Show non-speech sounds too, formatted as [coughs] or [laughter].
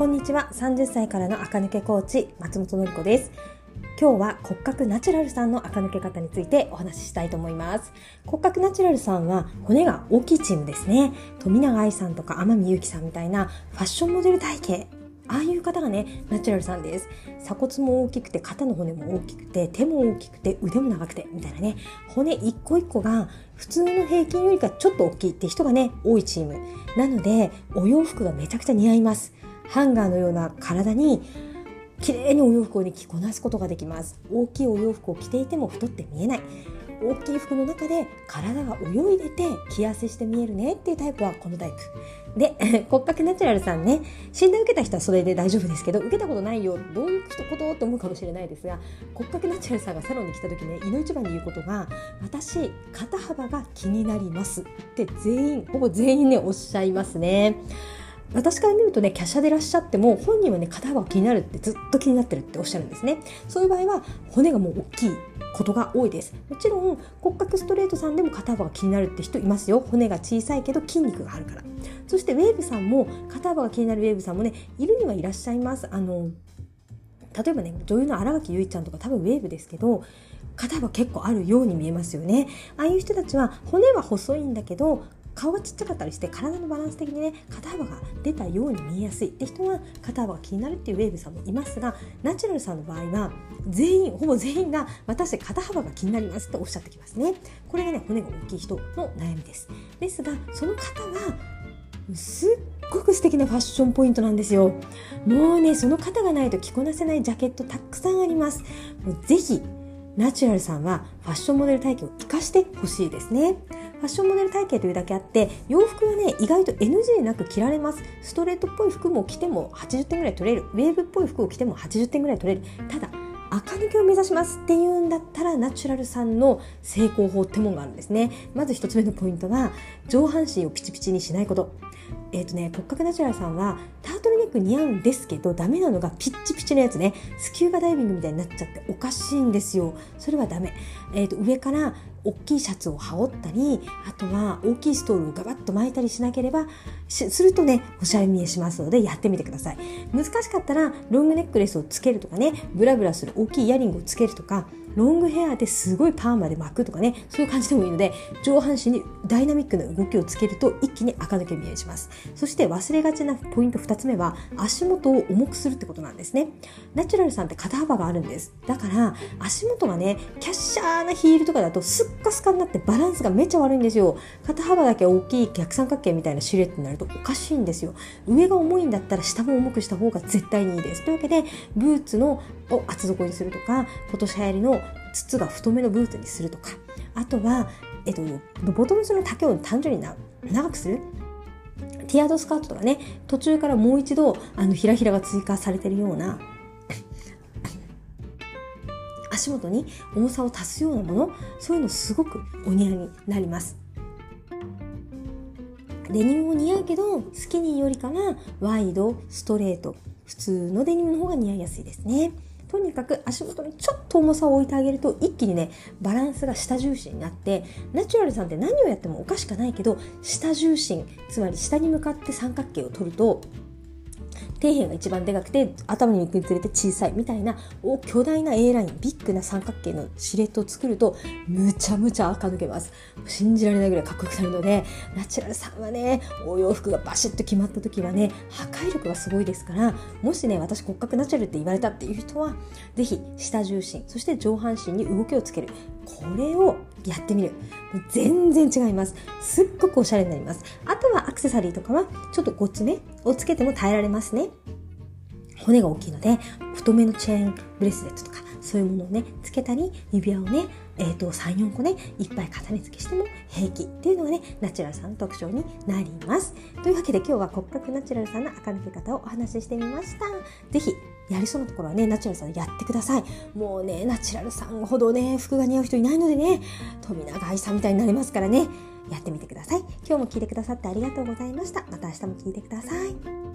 こんにちは。30歳からの垢抜けコーチ松本のり子です。今日は骨格ナチュラルさんの垢抜け方についてお話ししたいと思います。骨格ナチュラルさんは骨が大きいチームですね。富永愛さんとか天海祐希さんみたいなファッションモデル体型ああいう方がねナチュラルさんです。鎖骨も大きくて肩の骨も大きくて手も大きくて腕も長くてみたいなね。骨一個一個が普通の平均よりかちょっと大きいって人がね多いチーム。なのでお洋服がめちゃくちゃ似合います。ハンガーのような体に綺麗にお洋服を、着こなすことができます。大きいお洋服を着ていても太って見えない。大きい服の中で体が泳いでて着痩せして見えるねっていうタイプはこのタイプ。で [laughs] 骨格ナチュラルさんね。診断受けた人はそれで大丈夫ですけど受けたことないよどういうことって思うかもしれないですが骨格ナチュラルさんがサロンに来た時ね胃の一番に言うことが私肩幅が気になります。って全員ほぼ全員ねおっしゃいますね。私から見るとね、華奢でいらっしゃっても、本人はね、肩幅気になるってずっと気になってるっておっしゃるんですね。そういう場合は、骨がもう大きいことが多いです。もちろん、骨格ストレートさんでも肩幅が気になるって人いますよ。骨が小さいけど筋肉があるから。そして、ウェーブさんも、肩幅が気になるウェーブさんもね、いるにはいらっしゃいます。あの、例えばね、女優の新垣結衣ちゃんとか多分ウェーブですけど、肩幅結構あるように見えますよね。ああいう人たちは骨は細いんだけど顔がちっちゃかったりして体のバランス的にね肩幅が出たように見えやすい。って人は肩幅が気になるっていうウェーブさんもいますがナチュラルさんの場合は全員ほぼ全員が私肩幅が気になりますとおっしゃってきますね。これがね骨が大きい人の悩みです。ですがその方がすっごく素敵なファッションポイントなんですよ。もうねその方がないと着こなせないジャケットたくさんあります。もうぜひナチュラルさんはファッションモデル体型を生かしてほしいですね。ファッションモデル体型というだけあって洋服はね意外と NG なく着られます。ストレートっぽい服も着ても80点ぐらい取れる。ウェーブっぽい服を着ても80点ぐらい取れる。ただ赤抜けを目指します。っていうんだったらナチュラルさんの成功法ってもんがあるんですね。まず1つ目のポイントは上半身をピチピチにしないこと。えっ、ー、とね、骨格ナチュラルさんはタートルネック似合うんですけど、ダメなのがピッチピチのやつね、スキューバダイビングみたいになっちゃっておかしいんですよ。それはダメ。えっ、ー、と、上から大きいシャツを羽織ったり、あとは大きいストールをガバッと巻いたりしなければ、するとね、おしゃれ見えしますので、やってみてください。難しかったら、ロングネックレスをつけるとかね、ブラブラする大きいイヤリングをつけるとか、ロングヘアですごいパーマで巻くとかねそういう感じでもいいので上半身にダイナミックな動きをつけると一気に垢抜け見えします。そして忘れがちなポイント2つ目は足元を重くするってことなんですね。ナチュラルさんって肩幅があるんです。だから足元がねキャッシャーなヒールとかだとスッカスカになってバランスがめっちゃ悪いんですよ。肩幅だけ大きい逆三角形みたいなシルエットになるとおかしいんですよ。上が重いんだったら下も重くした方が絶対にいいです。というわけでブーツのを厚底にするとか今年流行りの筒が太めのブーツにするとかあとは、えっと、ボトムスの丈を単純に長くする？ティアードスカートとかね。途中からもう一度あのひらひらが追加されてるような [coughs] 足元に重さを足すようなもの。そういうのすごくお似合いになります。デニムも似合うけどスキニーよりかはワイドストレート。普通のデニムの方が似合いやすいですね。とにかく足元にちょっと重さを置いてあげると一気にねバランスが下重心になってナチュラルさんって何をやってもおかしくないけど下重心つまり下に向かって三角形を取ると底辺が一番でかくて頭に行くにつれて小さい。みたいな。巨大な A ライン。ビッグな三角形のシレットを作るとむちゃむちゃ垢抜けます信じられないぐらいかっこよくなるのでナチュラルさんはねお洋服がバシッと決まった時はね破壊力がすごいですからもしね私骨格ナチュラルって言われたっていう人は是非下重心そして上半身に動きをつける。これをやってみる。全然違います。すっごくおしゃれになります。あクセサリーとかはちょっとごつめをつけても耐えられますね。骨が大きいので太めのチェーンブレスレットとかそういうものをねつけたり指輪をねえーと、34個ねいっぱい重ね付けしても平気っていうのがねナチュラルさんの特徴になります。というわけで今日は骨格ナチュラルさんの垢抜け方をお話ししてみました。是非やりそうなところはねナチュラルさんやってください。もうねナチュラルさんほどね服が似合う人いないのでね富永愛さんみたいになりますからね。やってみてください。今日も聞いてくださってありがとうございました。また明日も聞いてください。